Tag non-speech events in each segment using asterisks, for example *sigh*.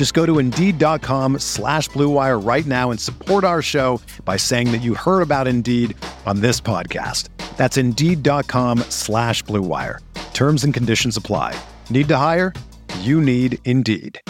Just go to Indeed.com slash BlueWire right now and support our show by saying that you heard about Indeed on this podcast. That's Indeed.com slash BlueWire. Terms and conditions apply. Need to hire? You need Indeed.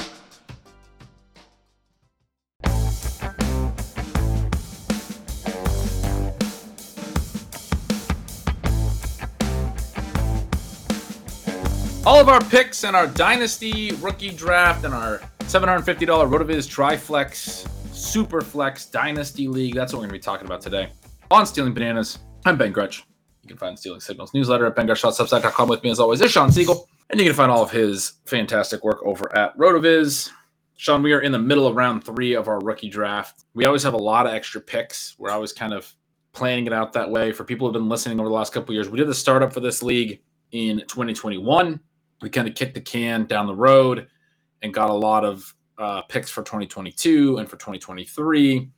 All of our picks and our dynasty rookie draft and our $750 RotoViz Triflex Superflex Dynasty League. That's what we're going to be talking about today on Stealing Bananas. I'm Ben Gretch. You can find Stealing Signals newsletter at bengretch.substack.com with me as always is Shawn Siegele. And you can find all of his fantastic work over at RotoViz. Shawn, we are in the middle of round three of our rookie draft. We always have a lot of extra picks. We're always kind of planning it out that way. For people who have been listening over the last couple years, we did the startup for this league in 2021 we kind of kicked the can down the road and got a lot of uh, picks for 2022 and for 2023.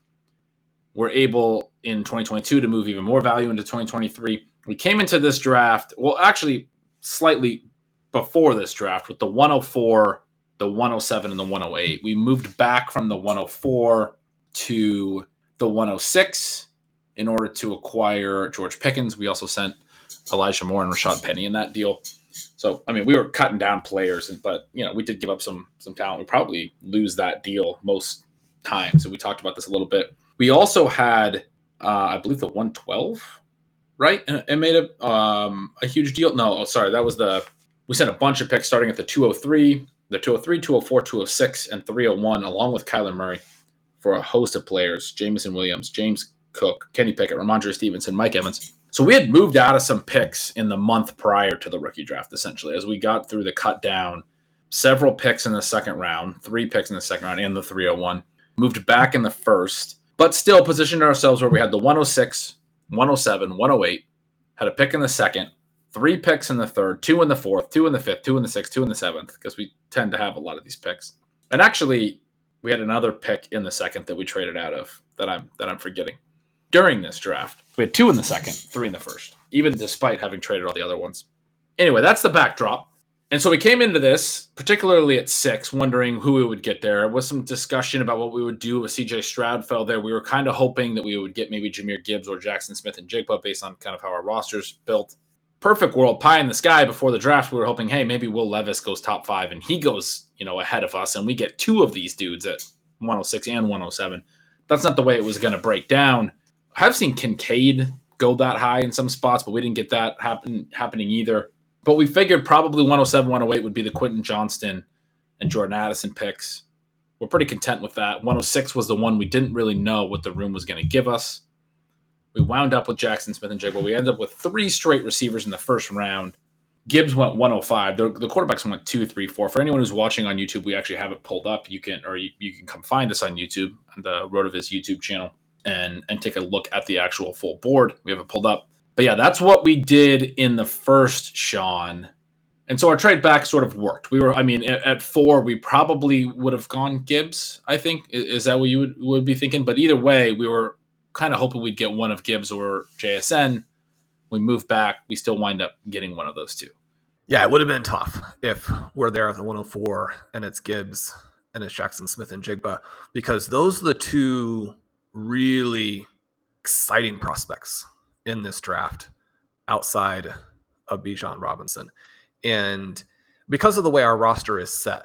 We're able in 2022 to move even more value into 2023. We came into this draft, well, actually, slightly before this draft with the 104, the 107, and the 108. We moved back from the 104 to the 106 in order to acquire George Pickens. We also sent Elijah Moore and Rashad Penny in that deal. So I mean, we were cutting down players, but you know, we did give up some some talent. We probably lose that deal most times. So we talked about this a little bit. We also had, uh, I believe, the 112, right? And made a um, a huge deal. No, oh, sorry, that was the we sent a bunch of picks starting at the 203, the 203, 204, 206, and 301, along with Kyler Murray for a host of players: Jameson Williams, James Cook, Kenny Pickett, Rhamondre Stevenson, Mike Evans. So we had moved out of some picks in the month prior to the rookie draft, essentially, as we got through the cut down. Several picks in the second round, three picks in the second round, and the 301. Moved back in the first, but still positioned ourselves where we had the 106, 107, 108, had a pick in the second, three picks in the third, two in the fourth, two in the fifth, two in the sixth, two in the seventh, because we tend to have a lot of these picks. And actually, we had another pick in the second that we traded out of that I'm that I'm forgetting during this draft. We had two in the second, three in the first, even despite having traded all the other ones. Anyway, that's the backdrop. And so we came into this, particularly at six, wondering who we would get there. There was some discussion about what we would do with CJ Stroud fell there. We were kind of hoping that we would get maybe Jahmyr Gibbs or Jackson Smith-Njigba based on kind of how our roster's built. Perfect world, pie in the sky before the draft. We were hoping, hey, maybe Will Levis goes top five and he goes, you know, ahead of us, and we get two of these dudes at 106 and 107. That's not the way it was going to break down. I've seen Kincaid go that high in some spots, but we didn't get that happen happening either. But we figured probably 107, 108 would be the Quentin Johnston and Jordan Addison picks. We're pretty content with that. 106 was the one we didn't really know what the room was going to give us. We wound up with Jackson Smith-Njigba. We ended up with three straight receivers in the first round. Gibbs went 105. The, the quarterbacks went two, three, four. For anyone who's watching on YouTube, we actually have it pulled up. You can, or you, you can come find us on YouTube on the RotoViz YouTube channel and and take a look at the actual full board. We have it pulled up. But yeah, that's what we did in the first Shawn. And so our trade back sort of worked. We were, I mean, at, at four, we probably would have gone Gibbs. I think is, that what you would, would be thinking? But either way, we were kind of hoping we'd get one of Gibbs or JSN. We moved back. We still wind up getting one of those two. Yeah, it would have been tough if we're there at the 104 and it's Gibbs and it's Jackson Smith-Njigba because those are the two really exciting prospects in this draft outside of Bijan Robinson. And because of the way our roster is set,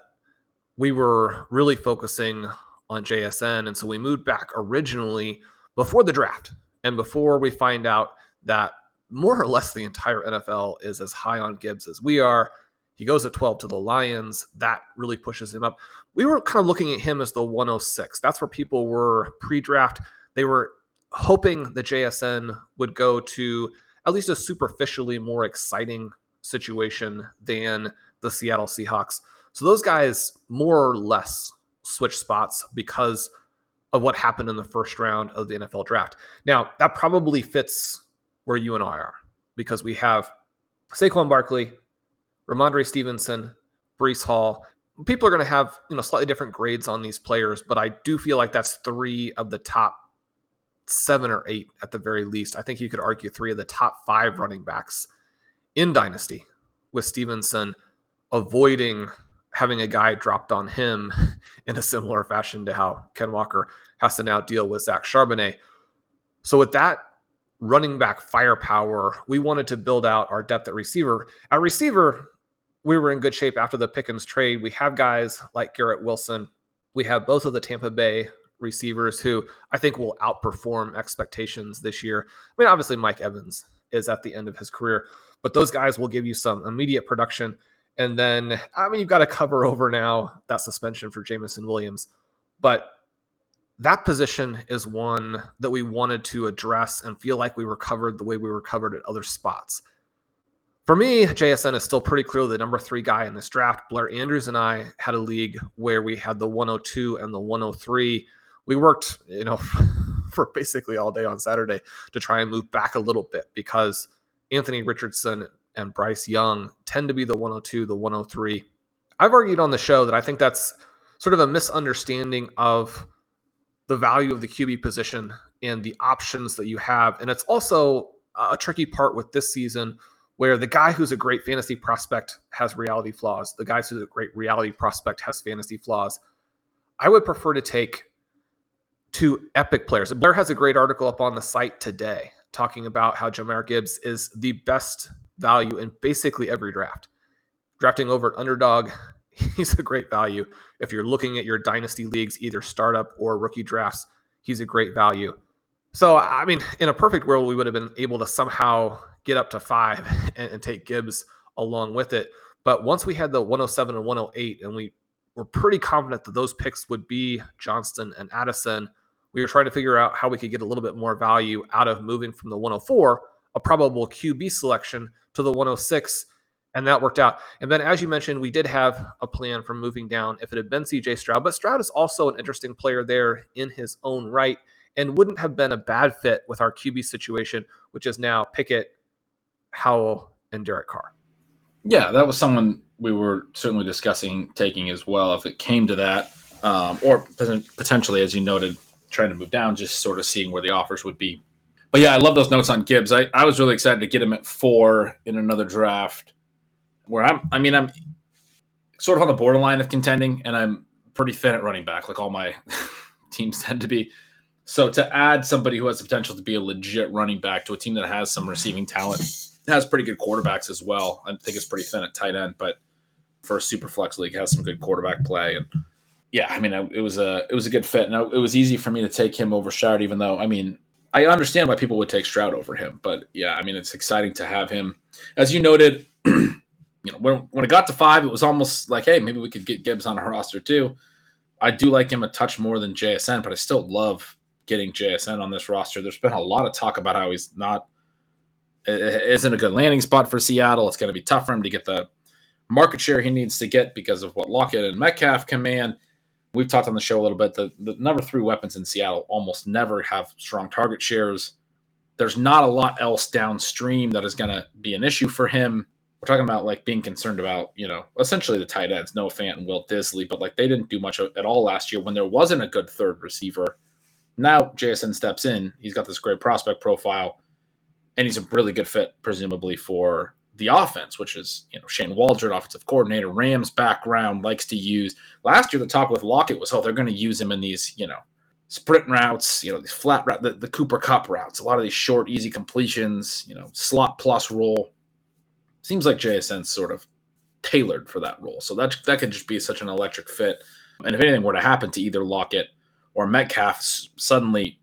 we were really focusing on JSN. And so we moved back originally before the draft and before we find out that more or less the entire NFL is as high on Gibbs as we are. He goes at 12 to the Lions. That really pushes him up. We were kind of looking at him as the 106. That's where people were pre draft. They were hoping the JSN would go to at least a superficially more exciting situation than the Seattle Seahawks. So those guys more or less switch spots because of what happened in the first round of the NFL draft. Now, that probably fits where you and I are because we have Saquon Barkley, Rhamondre Stevenson, Breece Hall. People are going to have you know slightly different grades on these players, but I do feel like that's three of the top seven or eight at the very least. I think you could argue three of the top five mm-hmm. running backs in Dynasty with Stevenson avoiding having a guy dropped on him *laughs* in a similar fashion to how Ken Walker has to now deal with Zach Charbonnet. So with that running back firepower, we wanted to build out our depth at receiver. At receiver, we were in good shape after the Pickens trade. We have guys like Garrett Wilson. We have both of the Tampa Bay receivers who I think will outperform expectations this year. I mean, obviously, Mike Evans is at the end of his career, but those guys will give you some immediate production. And then, I mean, you've got to cover over now that suspension for Jameson Williams. But that position is one that we wanted to address and feel like we were covered the way we were covered at other spots. For me, JSN is still pretty clearly the number three guy in this draft. Blair Andrews and I had a league where we had the 102 and the 103. We worked, you know, *laughs* for basically all day on Saturday to try and move back a little bit because Anthony Richardson and Bryce Young tend to be the 102, the 103. I've argued on the show that I think that's sort of a misunderstanding of the value of the QB position and the options that you have. And it's also a tricky part with this season where the guy who's a great fantasy prospect has reality flaws. The guy who's a great reality prospect has fantasy flaws. I would prefer to take two epic players. Blair has a great article up on the site today talking about how Jahmyr Gibbs is the best value in basically every draft. Drafting over at underdog, *laughs* he's a great value. If you're looking at your dynasty leagues, either startup or rookie drafts, he's a great value. So, I mean, in a perfect world, we would have been able to somehow get up to five *laughs* and, and take Gibbs along with it. But once we had the 107 and 108, and we were pretty confident that those picks would be Johnston and Addison, we were trying to figure out how we could get a little bit more value out of moving from the 104, a probable QB selection, to the 106 and that worked out. And then, as you mentioned, we did have a plan for moving down if it had been CJ Stroud, but Stroud is also an interesting player there in his own right and wouldn't have been a bad fit with our QB situation, which is now Pickett, Howell, and Derek Carr. Yeah, that was someone we were certainly discussing taking as well if it came to that, um, or potentially, as you noted, trying to move down, just sort of seeing where the offers would be. But yeah, I love those notes on Gibbs. I, I was really excited to get him at four in another draft where I'm, I mean, I'm sort of on the borderline of contending, and I'm pretty thin at running back, like all my *laughs* teams tend to be. So to add somebody who has the potential to be a legit running back to a team that has some receiving talent, has pretty good quarterbacks as well. I think it's pretty thin at tight end, but for a super flex league, has some good quarterback play. And yeah, I mean, it was a it was a good fit, and it was easy for me to take him over Stroud, even though I mean, I understand why people would take Stroud over him, but yeah, I mean, it's exciting to have him. As you noted, *clears throat* you know, when, when it got to five, it was almost like, hey, maybe we could get Gibbs on our roster too. I do like him a touch more than JSN, but I still love getting JSN on this roster. There's been a lot of talk about how he's not isn't a good landing spot for Seattle. It's going to be tough for him to get the market share he needs to get because of what Lockett and Metcalf command. We've talked on the show a little bit. The, the number three weapons in Seattle almost never have strong target shares. There's not a lot else downstream that is going to be an issue for him we're talking about like being concerned about, you know, essentially the tight ends, Noah Fant and Will Dissly, but like they didn't do much at all last year when there wasn't a good third receiver. Now JSN steps in. He's got this great prospect profile, and he's a really good fit, presumably, for the offense, which is, you know, Shane Waldron, offensive coordinator, Rams background, likes to use. Last year, the talk with Lockett was, oh, they're going to use him in these, you know, sprint routes, you know, these flat route, the, the Cooper Kupp routes, a lot of these short, easy completions, you know, slot plus role seems like JSN's sort of tailored for that role. So that that could just be such an electric fit. And if anything were to happen to either Lockett or Metcalf, suddenly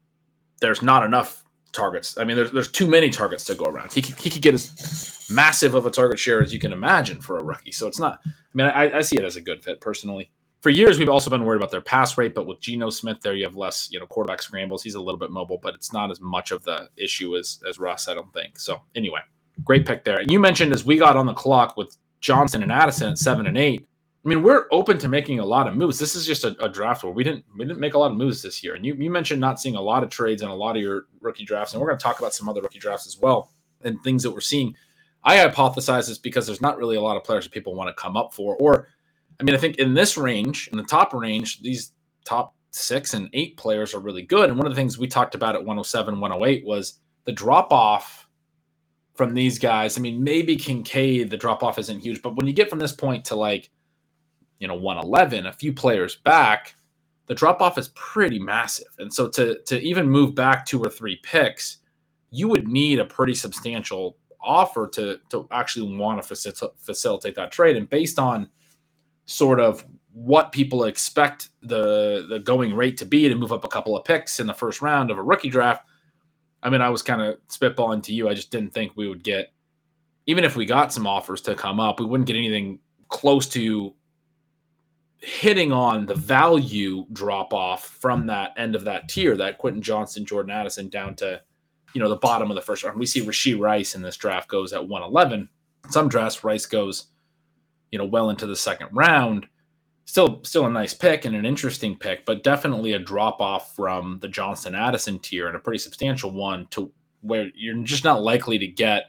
there's not enough targets. I mean, there's there's too many targets to go around. He could, he could get as massive of a target share as you can imagine for a rookie. So it's not. I mean, I, I see it as a good fit personally. For years, we've also been worried about their pass rate, but with Geno Smith there, you have less, you know, quarterback scrambles. He's a little bit mobile, but it's not as much of the issue as as Russ. I don't think. So anyway, great pick there. And you mentioned as we got on the clock with Johnston and Addison at seven and eight I mean, we're open to making a lot of moves. This is just a, a, draft where we didn't we didn't make a lot of moves this year. And you, you mentioned not seeing a lot of trades in a lot of your rookie drafts, and we're going to talk about some other rookie drafts as well and things that we're seeing. I hypothesize this because there's not really a lot of players that people want to come up for. Or, I mean, I think in this range, in the top range, these top six and eight players are really good. And one of the things we talked about at 107, 108 was the drop off from these guys. I mean, maybe Kincaid, the drop off isn't huge, but when you get from this point to like you know 111 a few players back the drop off is pretty massive. And so to to even move back two or three picks you would need a pretty substantial offer to to actually want to facil- facilitate that trade. And based on sort of what people expect the the going rate to be to move up a couple of picks in the first round of a rookie draft i mean i was kind of spitballing to you. I just didn't think we would get even if we got some offers to come up we wouldn't get anything close to hitting on the value drop off from that end of that tier, that Quentin Johnston, Jordan Addison down to, you know, the bottom of the first round. We see Rashee Rice in this draft goes at 111. Some drafts, Rice goes, you know, well into the second round. Still, still a nice pick and an interesting pick, but definitely a drop off from the Johnston Addison tier and a pretty substantial one to where you're just not likely to get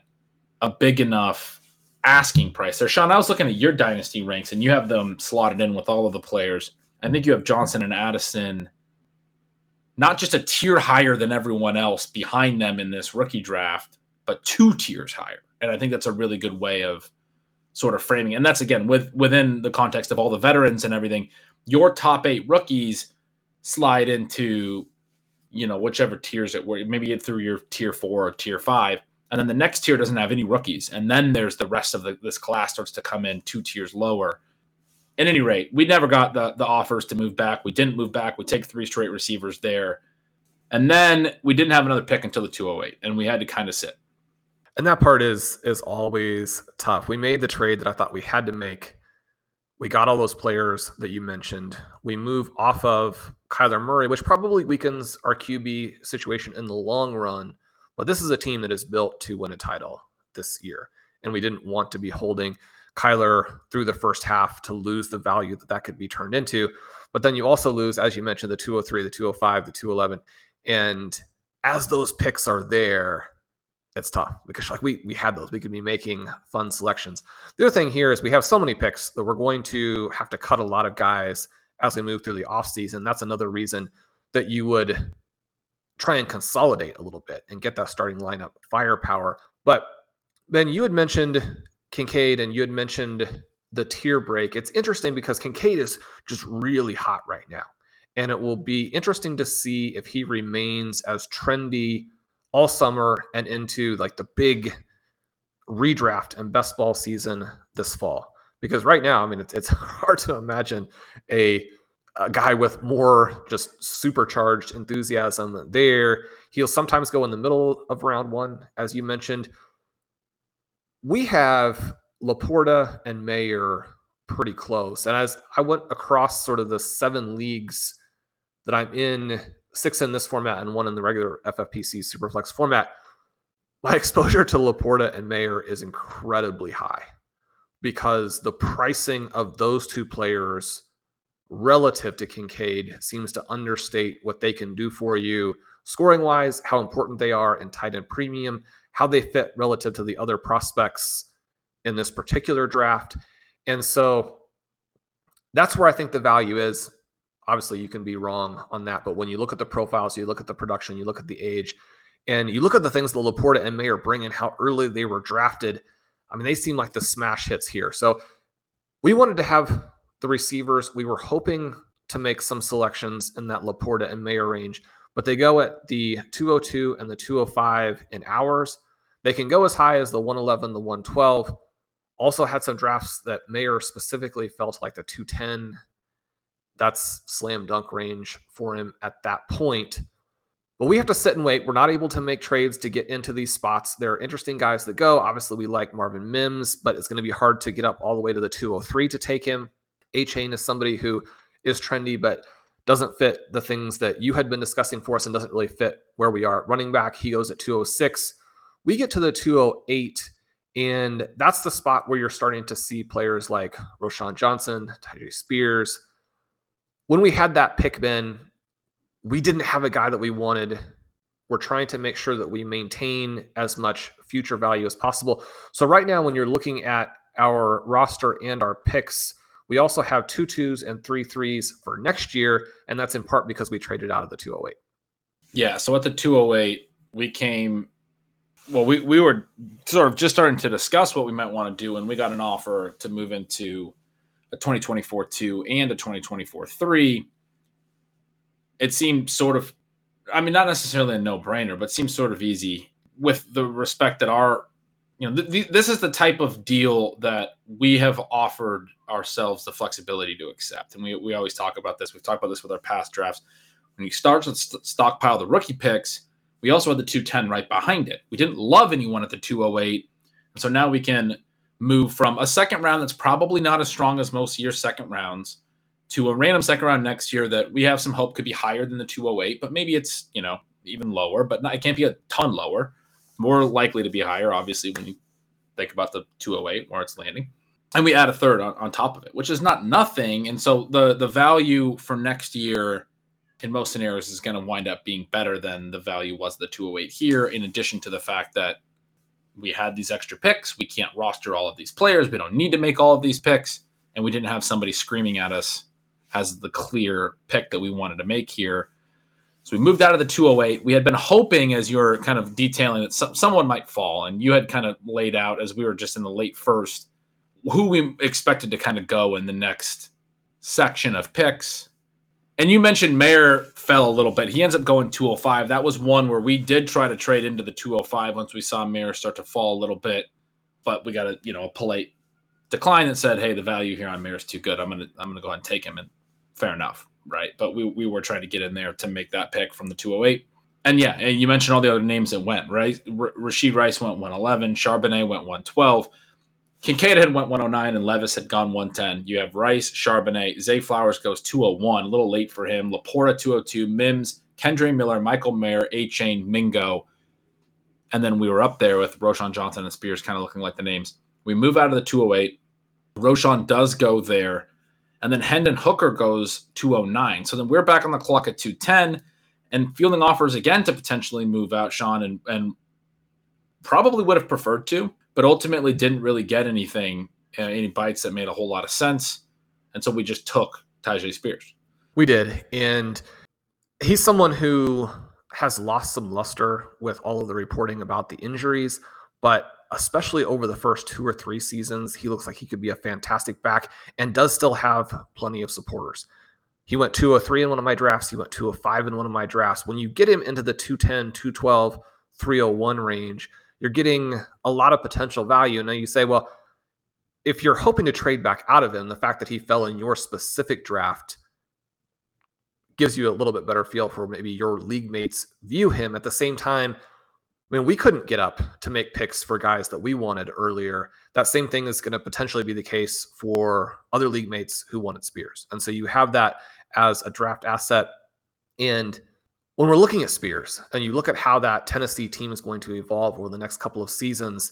a big enough asking price there. Shawn, I was looking at your dynasty ranks and you have them slotted in with all of the players. I think you have Johnston and Addison not just a tier higher than everyone else behind them in this rookie draft, but two tiers higher. And I think that's a really good way of sort of framing. And that's again with within the context of all the veterans and everything. Your top eight rookies slide into, you know, whichever tiers it were. Maybe through your tier four or tier five and then the next tier doesn't have any rookies, and then there's the rest of the, this class starts to come in two tiers lower. At any rate, we never got the the offers to move back. We didn't move back. We take three straight receivers there, and then we didn't have another pick until the 208, and we had to kind of sit. And that part is is always tough. We made the trade that I thought we had to make. We got all those players that you mentioned. We move off of Kyler Murray, which probably weakens our QB situation in the long run but this is a team that is built to win a title this year. And we didn't want to be holding Kyler through the first half to lose the value that that could be turned into. But then you also lose, as you mentioned, the 203, the 205, the 211. And as those picks are there, it's tough because like we we had those. We could be making fun selections. The other thing here is we have so many picks that we're going to have to cut a lot of guys as we move through the offseason. That's another reason that you would try and consolidate a little bit and get that starting lineup firepower. But then you had mentioned Kincaid and you had mentioned the tier break. It's interesting because Kincaid is just really hot right now. And it will be interesting to see if he remains as trendy all summer and into like the big redraft and best ball season this fall. Because right now, I mean, it's, it's *laughs* hard to imagine a a guy with more just supercharged enthusiasm there. He'll sometimes go in the middle of round one, as you mentioned. We have Laporta and Mayer pretty close. And as I went across sort of the seven leagues that I'm in, six in this format and one in the regular FFPC Superflex format, my *laughs* exposure to Laporta and Mayer is incredibly high because the pricing of those two players relative to Kincaid seems to understate what they can do for you scoring wise, how important they are in tight end premium, how they fit relative to the other prospects in this particular draft. And so that's where I think the value is. Obviously, you can be wrong on that, but when you look at the profiles, you look at the production, you look at the age, and you look at the things the Laporta and Mayer bring in, how early they were drafted. I mean, they seem like the smash hits here. So we wanted to have the receivers. We were hoping to make some selections in that Laporta and Mayer range, but they go at the 202 and the 205 in hours. They can go as high as the 111, the 112. Also had some drafts that Mayer specifically felt like the 210. That's slam dunk range for him at that point. But we have to sit and wait. We're not able to make trades to get into these spots. There are interesting guys that go. Obviously, we like Marvin Mims, but it's going to be hard to get up all the way to the 203 to take him. Achane is somebody who is trendy, but doesn't fit the things that you had been discussing for us and doesn't really fit where we are. Running back, he goes at 206. We get to the 208, and that's the spot where you're starting to see players like Roschon Johnson, Tyjae Spears. When we had that pick, Ben, we didn't have a guy that we wanted. We're trying to make sure that we maintain as much future value as possible. So, right now, when you're looking at our roster and our picks, we also have two twos and three threes for next year. And that's in part because we traded out of the 208. Yeah. So, at the 208, we came, well, we, we were sort of just starting to discuss what we might want to do. And we got an offer to move into a 2024 2 and a 2024 3 it seemed sort of, I mean, not necessarily a no brainer, but seems sort of easy with the respect that our, you know, th- th- this is the type of deal that we have offered ourselves the flexibility to accept. And we, we always talk about this. We've talked about this with our past drafts. When you start to st- stockpile the rookie picks, we also had the 210 right behind it. We didn't love anyone at the 208. And so now we can move from a second round that's probably not as strong as most year's second rounds to a random second round next year that we have some hope could be higher than the 208, but maybe it's, you know, even lower, but not, it can't be a ton lower. More likely to be higher, obviously, when you think about the 208 where it's landing. And we add a third on, on top of it, which is not nothing. And so the the value for next year in most scenarios is going to wind up being better than the value was the 208 here, in addition to the fact that we had these extra picks. We can't roster all of these players. We don't need to make all of these picks. And we didn't have somebody screaming at us as the clear pick that we wanted to make here. So we moved out of the 208. We had been hoping, as you're kind of detailing, that some, someone might fall, and you had kind of laid out as we were just in the late first who we expected to kind of go in the next section of picks. And you mentioned Mayer fell a little bit. He ends up going 205. That was one where we did try to trade into the 205 once we saw Mayer start to fall a little bit, but we got a you know a polite decline that said, "Hey, the value here on Mayer is too good. I'm gonna I'm gonna go ahead and take him." And fair enough, right? But we, we were trying to get in there to make that pick from the 208. And yeah, and you mentioned all the other names that went, right? R- Rashee Rice went 111, Charbonnet went 112, Kincaid had went 109, and Levis had gone 110. You have Rice, Charbonnet, Zay Flowers goes 201, a little late for him. Laporta 202, Mims, Kendre Miller, Michael Mayer, Achane, Mingo. And then we were up there with Roschon Johnson and Spears kind of looking like the names. We move out of the 208. Roschon does go there. And then Hendon Hooker goes 209. So then we're back on the clock at 210 and fielding offers again to potentially move out Shawn and, and probably would have preferred to, but ultimately didn't really get anything, uh, any bites that made a whole lot of sense. And so we just took Tyjae Spears. We did. And he's someone who has lost some luster with all of the reporting about the injuries, but especially over the first two or three seasons, he looks like he could be a fantastic back and does still have plenty of supporters. He went 203 in one of my drafts. He went 205 in one of my drafts. When you get him into the 210, 212, 301 range, you're getting a lot of potential value. Now you say, well, if you're hoping to trade back out of him, the fact that he fell in your specific draft gives you a little bit better feel for maybe your league mates view him. At the same time, I mean, we couldn't get up to make picks for guys that we wanted earlier. That same thing is going to potentially be the case for other league mates who wanted Spears. And so you have that as a draft asset. And when we're looking at Spears and you look at how that Tennessee team is going to evolve over the next couple of seasons,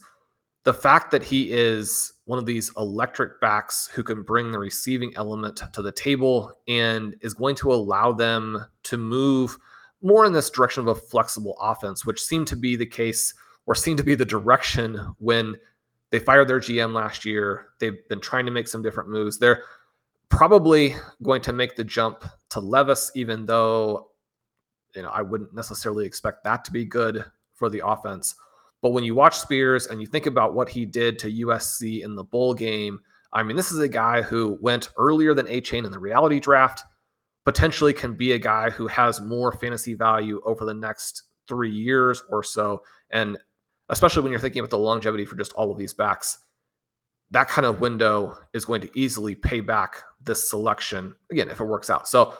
the fact that he is one of these electric backs who can bring the receiving element to the table and is going to allow them to move – more in this direction of a flexible offense, which seemed to be the case or seemed to be the direction when they fired their GM last year. They've been trying to make some different moves. They're probably going to make the jump to Levis, even though you know I wouldn't necessarily expect that to be good for the offense. But when you watch Spears and you think about what he did to USC in the bowl game, I mean, this is a guy who went earlier than Achane in the reality draft potentially can be a guy who has more fantasy value over the next three years or so. And especially when you're thinking about the longevity for just all of these backs, that kind of window is going to easily pay back this selection again if it works out. So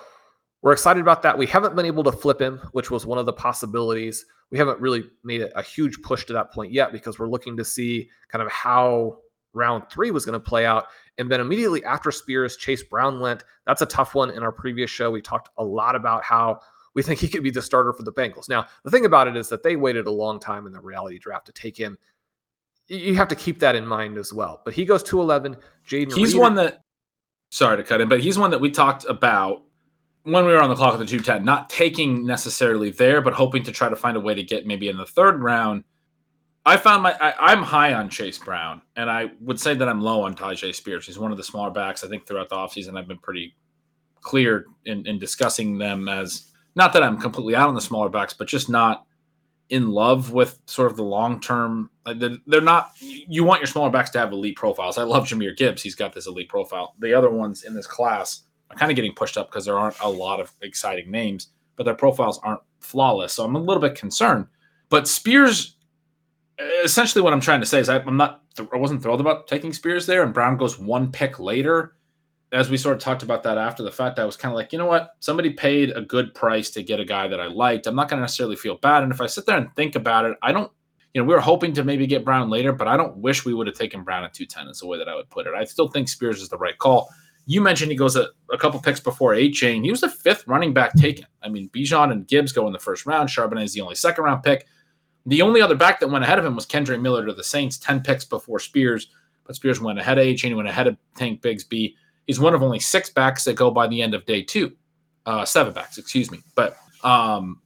we're excited about that. We haven't been able to flip him, which was one of the possibilities. We haven't really made a, huge push to that point yet because we're looking to see kind of how round three was going to play out. And then immediately after Spears, Chase Brown went. That's a tough one. In our previous show, we talked a lot about how we think he could be the starter for the Bengals. Now, the thing about it is that they waited a long time in the reality draft to take him. You have to keep that in mind as well. But he goes to 11. Jayden He's Reed- one that, sorry to cut in, but he's one that we talked about when we were on the clock at the 210, not taking necessarily there, but hoping to try to find a way to get maybe in the third round. I found my I, am high on Chase Brown, and I would say that I'm low on Tyjae Spears. He's one of the smaller backs. I think throughout the offseason, I've been pretty clear in, in discussing them as not that I'm completely out on the smaller backs, but just not in love with sort of the long term. They're not. You want your smaller backs to have elite profiles. I love Jahmyr Gibbs. He's got this elite profile. The other ones in this class are kind of getting pushed up because there aren't a lot of exciting names, but their profiles aren't flawless. So I'm a little bit concerned. But Spears, essentially, what I'm trying to say is I, I'm not. I wasn't thrilled about taking Spears there, and Brown goes one pick later. As we sort of talked about that after the fact, I was kind of like, you know what? Somebody paid a good price to get a guy that I liked. I'm not going to necessarily feel bad. And if I sit there and think about it, I don't you know, we were hoping to maybe get Brown later, but I don't wish we would have taken Brown at 210 is the way that I would put it. I still think Spears is the right call. You mentioned he goes a, a couple picks before Achane. He was the fifth running back taken. I mean, Bijan and Gibbs go in the first round. Charbonnet is the only second round pick. The only other back that went ahead of him was Kendre Miller to the Saints, 10 picks before Spears. But Spears went ahead of Achane, went ahead of Tank Bigsby. He's one of only six backs that go by the end of day two. Uh, seven backs, excuse me. But um,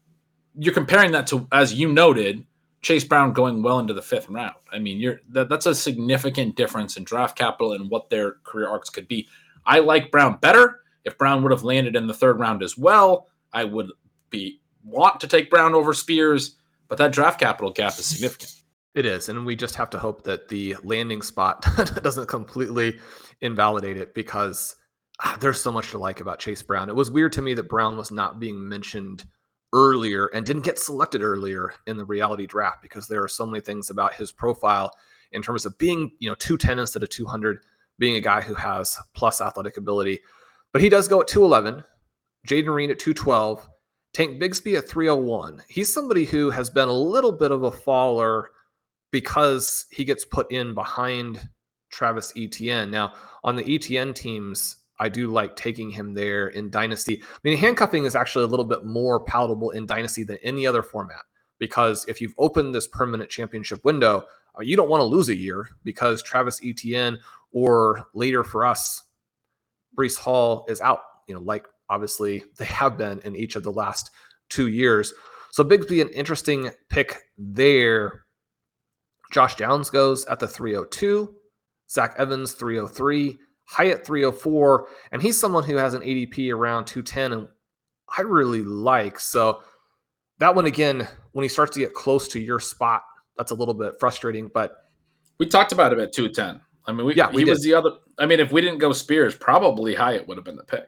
you're comparing that to, as you noted, Chase Brown going well into the fifth round. I mean, you're that, that's a significant difference in draft capital and what their career arcs could be. I like Brown better. If Brown would have landed in the third round as well, I would be want to take Brown over Spears, but that draft capital gap is significant. It is, and we just have to hope that the landing spot *laughs* doesn't completely invalidate it because ah, there's so much to like about Chase Brown. It was weird to me that Brown was not being mentioned earlier and didn't get selected earlier in the reality draft because there are so many things about his profile in terms of being, you know, 210 instead of 200, being a guy who has plus athletic ability. But he does go at 211, Jayden Reed at 212, Tank Bigsby at 301. He's somebody who has been a little bit of a faller because he gets put in behind Travis Etienne. Now, on the Etienne teams, I do like taking him there in Dynasty. I mean, handcuffing is actually a little bit more palatable in Dynasty than any other format because if you've opened this permanent championship window, uh, you don't want to lose a year because Travis Etienne or later for us, Breece Hall is out, you know, like obviously they have been in each of the last two years. So Bigsby, an interesting pick there. Josh Downs goes at the 302, Zach Evans 303, Hyatt 304, and he's someone who has an ADP around 210, and I really like. So that one again, when he starts to get close to your spot, that's a little bit frustrating. But we talked about him at 210. I mean, we, yeah, we he did. was the other. I mean, if we didn't go Spears, probably Hyatt would have been the pick.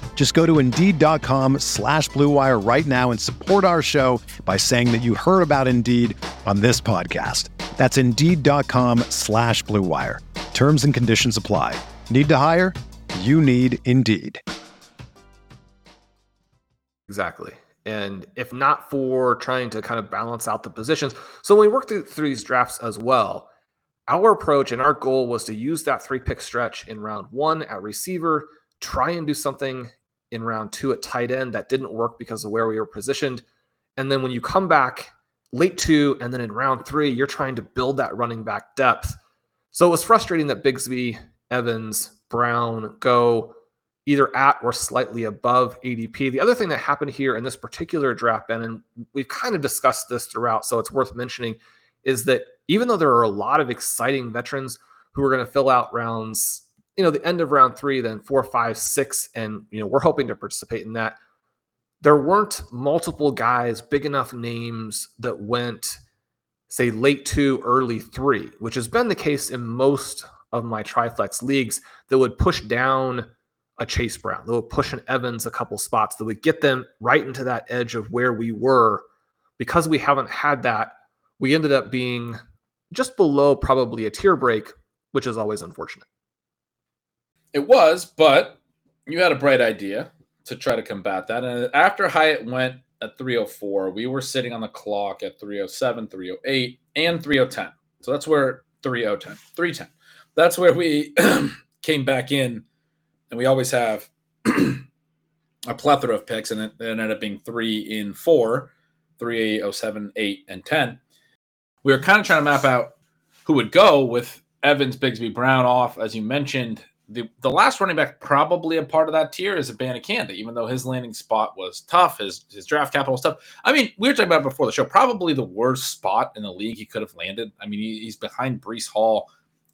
Just go to Indeed.com slash BlueWire right now and support our show by saying that you heard about Indeed on this podcast. That's Indeed.com slash BlueWire. Terms and conditions apply. Need to hire? You need Indeed. Exactly. And if not for trying to kind of balance out the positions. So when we worked through, through these drafts as well, our approach and our goal was to use that three pick stretch in round one at receiver, try and do something in round two at tight end that didn't work because of where we were positioned. And then when you come back late two, and then in round three, you're trying to build that running back depth. So it was frustrating that Bigsby, Evans, Brown go either at or slightly above ADP. The other thing that happened here in this particular draft, Ben, and we've kind of discussed this throughout, so it's worth mentioning, is that even though there are a lot of exciting veterans who are going to fill out rounds, you know, the end of round three, then four, five, six, and you know, we're hoping to participate in that. There weren't multiple guys, big enough names that went, say, late two, early three, which has been the case in most of my triflex leagues that would push down a Chase Brown, that would push an Evans a couple spots, that would get them right into that edge of where we were. Because we haven't had that, we ended up being just below probably a tier break, which is always unfortunate. It was, but you had a bright idea to try to combat that. And after Hyatt went at 304, we were sitting on the clock at 307, 308, and 3010. So that's where 3010, 310. That's where we *clears throat* came back in and we always have *clears throat* a plethora of picks, and it, it ended up being three in four, three, oh, seven, eight, and ten. We were kind of trying to map out who would go with Evans, Bigsby, Brown off, as you mentioned. The, the last running back probably a part of that tier is Abanikanda, even though his landing spot was tough, his his draft capital stuff. I mean, we were talking about before the show, probably the worst spot in the league he could have landed. I mean, he, he's behind Breece Hall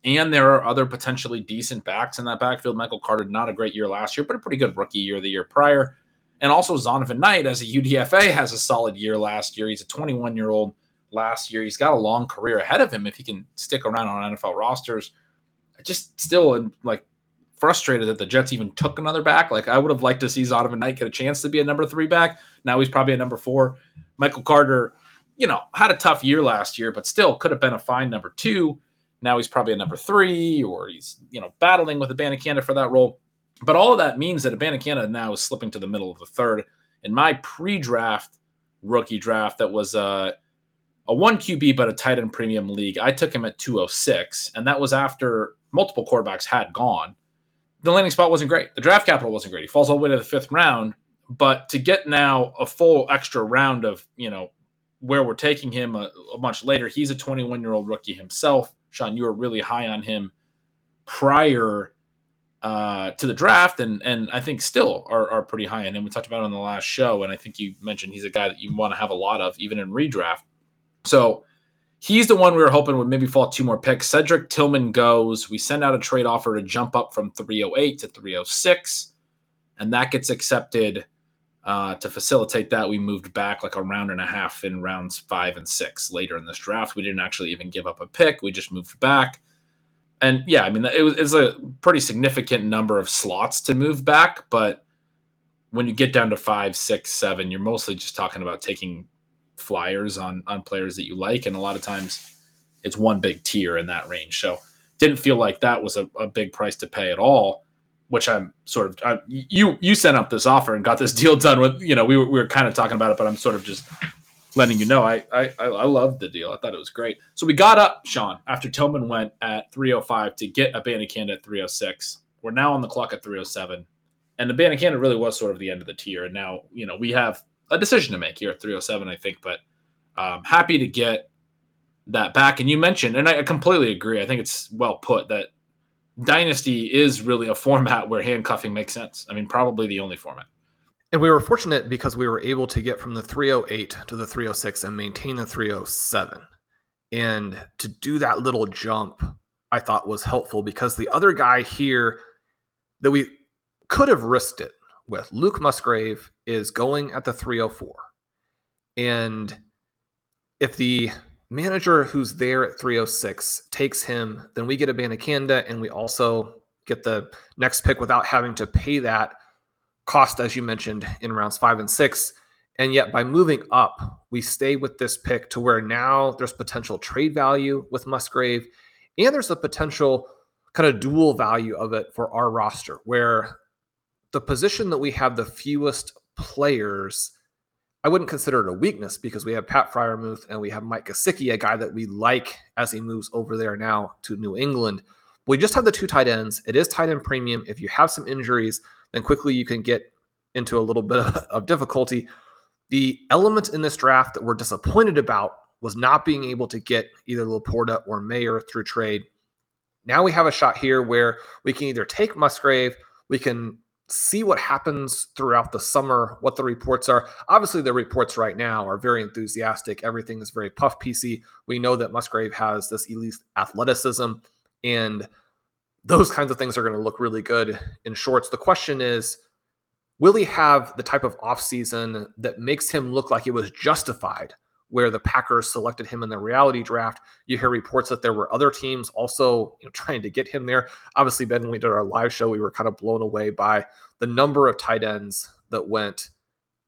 and there are other potentially decent backs in that backfield. Michael Carter, not a great year last year, but a pretty good rookie year the year prior. And also Zonovan Knight, as a UDFA, has a solid year last year. He's a 21 year old last year. He's got a long career ahead of him if he can stick around on NFL rosters. Just still am like frustrated that the Jets even took another back. Like I would have liked to see Zonovan Knight get a chance to be a number three back. Now he's probably a number four. Michael Carter, you know, had a tough year last year, but still could have been a fine number two. Now he's probably a number three, or he's you know battling with Abanikanda for that role. But all of that means that Abanikanda now is slipping to the middle of the third. In my pre-draft rookie draft, that was a a one QB but a tight end premium league, I took him at 206, and that was after multiple quarterbacks had gone. The landing spot wasn't great. The draft capital wasn't great. He falls all the way to the fifth round. But to get now a full extra round of, you know, where we're taking him a, a much later, he's a 21 year old rookie himself. Shawn, you were really high on him prior uh, to the draft, and and I think still are, are pretty high on him. We talked about on the last show, and I think you mentioned he's a guy that you want to have a lot of, even in redraft. So he's the one we were hoping would maybe fall two more picks. Cedric Tillman goes. We send out a trade offer to jump up from 308 to 306, and that gets accepted. Uh, to facilitate that, we moved back like a round and a half in rounds five and six later in this draft. We didn't actually even give up a pick. We just moved back. And yeah, I mean, it was, it was a pretty significant number of slots to move back. But when you get down to five, six, seven, you're mostly just talking about taking flyers on on players that you like. And a lot of times it's one big tier in that range. So didn't feel like that was a, a big price to pay at all which I'm sort of I, you you sent up this offer and got this *laughs* deal done with you know we were, we were kind of talking about it but I'm sort of just letting you know I I I loved the deal I thought it was great so we got up Shawn after Tillman went at 305 to get a Abanikanda at 306 we're now on the clock at 307 and the Abanikanda really was sort of the end of the tier and now you know we have a decision to make here at 307 I think but um, happy to get that back and you mentioned and I completely agree I think it's well put that Dynasty is really a *laughs* format where handcuffing makes sense. I mean, probably the only format. And we were fortunate because we were able to get from the 308 to the 306 and maintain the 307. And to do that little jump, I thought was helpful because the other guy here that we could have risked it with, Luke Musgrave, is going at the 304. And if the manager who's there at 306 takes him, then we get Abanikanda and we also get the next pick without having to pay that cost, as you mentioned, in rounds five and six. And yet, by moving up, we stay with this pick to where now there's potential trade value with Musgrave, and there's a potential kind of dual value of it for our roster, where the position that we have the fewest players I wouldn't consider it a weakness because we have Pat Freiermuth and we have Mike Gesicki, a guy that we like as he moves over there now to New England. We just have the two tight ends. It is tight end premium. If you have some injuries, then quickly you can get into a little bit *laughs* of difficulty. The element in this draft that we're disappointed about was not being able to get either Laporta or Mayer through trade. Now we have a shot here where we can either take Musgrave, we can see what happens throughout the summer, what the reports are. Obviously, the reports right now are very enthusiastic. Everything is very puff PC. We know that Musgrave has this elite athleticism, and those kinds of things are going to look really good in shorts. The question is, will he have the type of offseason that makes him look like it was justified where the Packers selected him in the reality draft. You hear reports that there were other teams also you know, trying to get him there. Obviously, Ben, when we did our live show, we were kind of blown away by the number of tight ends that went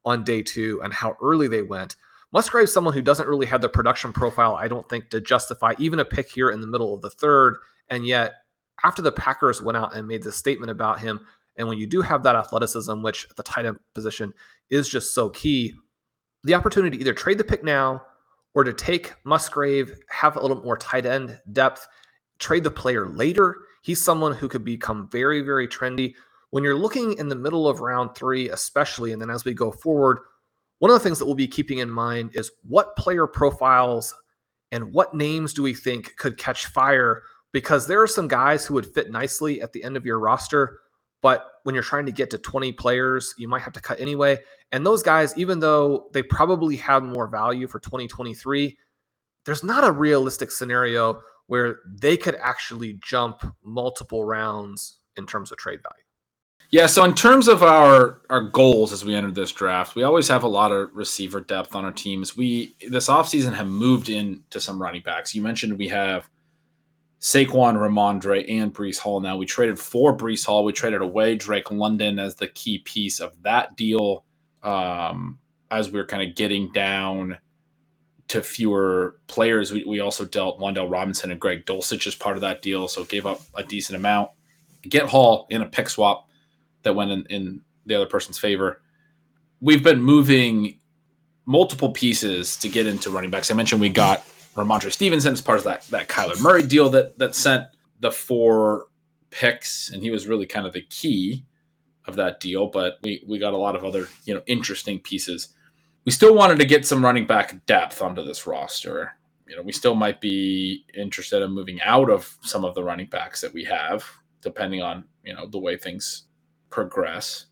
on day two and how early they went. Musgrave, someone who doesn't really have the production profile, I don't think, to justify even a pick here in the middle of the third. And yet, after the Packers went out and made this statement about him, and when you do have that athleticism, which the tight end position is just so key, the opportunity to either trade the pick now or to take Musgrave, have a little more tight end depth, trade the player later. He's someone who could become very, very trendy. When you're looking in the middle of round three, especially, and then as we go forward, one of the things that we'll be keeping in mind is what player profiles and what names do we think could catch fire? Because there are some guys who would fit nicely at the end of your roster but when you're trying to get to 20 players, you might have to cut anyway. And those guys, even though they probably have more value for 2023, there's not a realistic scenario where they could actually jump multiple rounds in terms of trade value. Yeah, so in terms of our our goals as we enter this draft, we always have a lot of receiver depth on our teams. We this offseason have moved into some running backs. You mentioned we have Saquon, Rhamondre, and Breece Hall. Now we traded for Breece Hall. We traded away Drake London as the key piece of that deal. Um, as we are kind of getting down to fewer players, we, we also dealt Wan'Dale Robinson and Greg Dulcich as part of that deal, so gave up a decent amount. Get Hall in a pick swap that went in, in the other person's favor. We've been moving multiple pieces to get into running backs. I mentioned we got Rhamondre Stevenson as part of that that Kyler Murray deal that that sent the four picks, and he was really kind of the key of that deal. But we we got a lot of other you know interesting pieces. We still wanted to get some running back depth onto this roster. You know, we still might be interested in moving out of some of the running backs that we have, depending on you know the way things progress.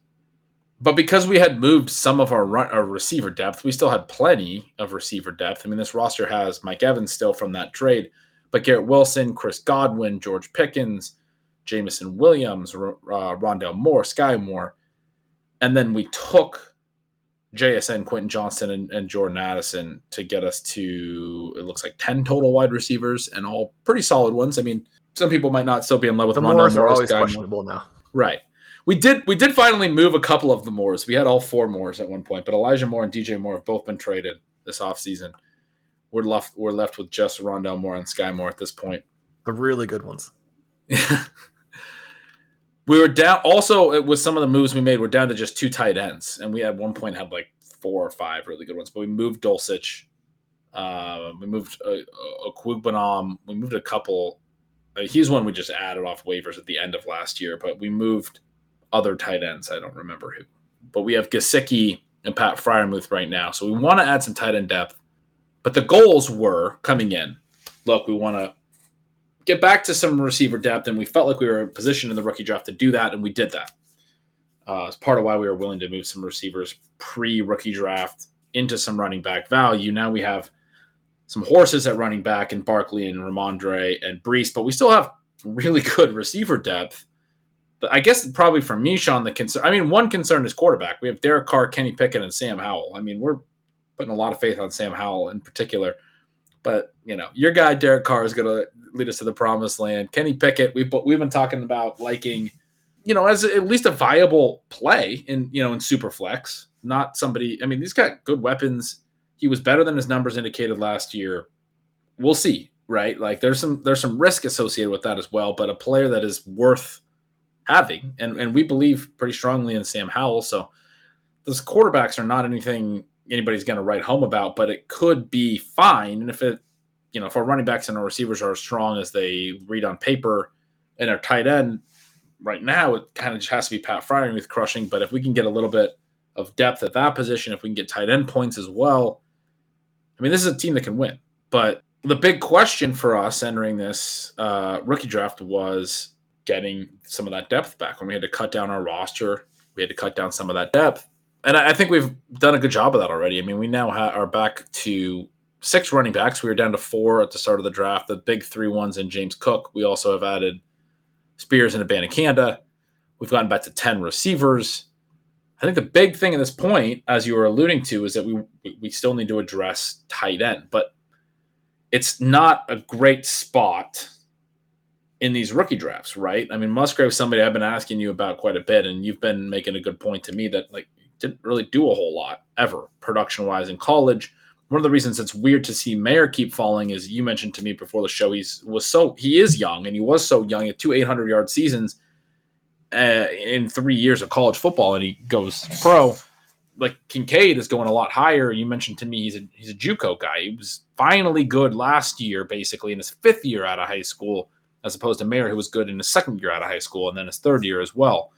But because we had moved some of our, run, our receiver depth, we still had plenty of receiver depth. I mean, this roster has Mike Evans still from that trade, but Garrett Wilson, Chris Godwin, George Pickens, Jameson Williams, uh, Rondale Moore, Skyy Moore. And then we took JSN, Quentin Johnston, and, and, Jordan Addison to get us to, it looks like 10 total wide receivers and all pretty solid ones. I mean, some people might not still be in love with the Rondale Moore. are always questionable now. Right we did we did finally move a couple of the Moores. We had all four Moores at one point, but Elijah Moore and DJ Moore have both been traded this offseason. We're left we're left with just Rondale Moore and Skyy Moore at this point. The really good ones. *laughs* we were down also with some of the moves we made, we're down to just two tight ends. And we at one point had like four or five really good ones. But we moved Dulcich. Uh, we moved a, a, a We moved a couple. Uh, he's one we just added off waivers at the end of last year, but we moved other tight ends. I don't remember who, but we have Gesicki and Pat Freiermuth right now. So we want to add some tight end depth. But the goals were coming in. Look, we want to get back to some receiver depth, and we felt like we were in position in the rookie draft to do that, and we did that. Uh, it's part of why we were willing to move some receivers pre rookie draft into some running back value. Now we have some horses at running back in Barkley and Rhamondre and Breece, but we still have really *laughs* good receiver depth but I guess probably for me, Shawn, the concern. I mean, one concern is quarterback. We have Derek Carr, Kenny Pickett, and Sam Howell. I mean, we're putting a lot of faith on Sam Howell in particular. But you know, your guy Derek Carr is going to lead us to the promised land. Kenny Pickett, we've we've been talking about liking, you know, as at least a viable play in you know in super flex. Not somebody. I mean, he's got good weapons. He was better than his numbers indicated last year. We'll see, right? Like there's some there's some risk associated with that as well. But a player that is worth having. And and we believe pretty strongly in Sam Howell. So those quarterbacks are not anything anybody's going to write home about, but it could be fine. And if it, you know, if our running backs and our receivers are as strong as they read on paper and our tight end right now, it kind of just has to be Pat Freiermuth crushing. But if we can get a little bit of depth at that position, if we can get tight end points as well, I mean, this is a team that can win. But the big question for us entering this uh, rookie draft was getting some of that depth back when we had to cut down our roster. We had to cut down some of that depth. And I think we've done a good job of that already. I mean, we now ha- are back to six running backs. We were down to four at the start of the draft. The big three ones in James Cook. We also have added Spears and Abanikanda. We've gotten back to 10 receivers. I think the big thing at this point, as you were alluding to, is that we we still need to address tight end, but it's not a great spot in these rookie drafts, right? I mean, Musgrave, somebody I've been asking you about quite a bit, and you've been making a good point to me that like didn't really do a whole lot ever production wise in college. One of the reasons it's weird to see Mayer keep falling is you mentioned to me before the show he's was so he is young and he was so young at two 800 yard seasons uh, in three years of college football and he goes pro. Like Kincaid is going a lot higher. You mentioned to me he's a he's a JUCO guy. He was finally good last year, basically in his fifth year out of high school, as opposed to Mayer, who was good in his second year out of high school and then his third year as well.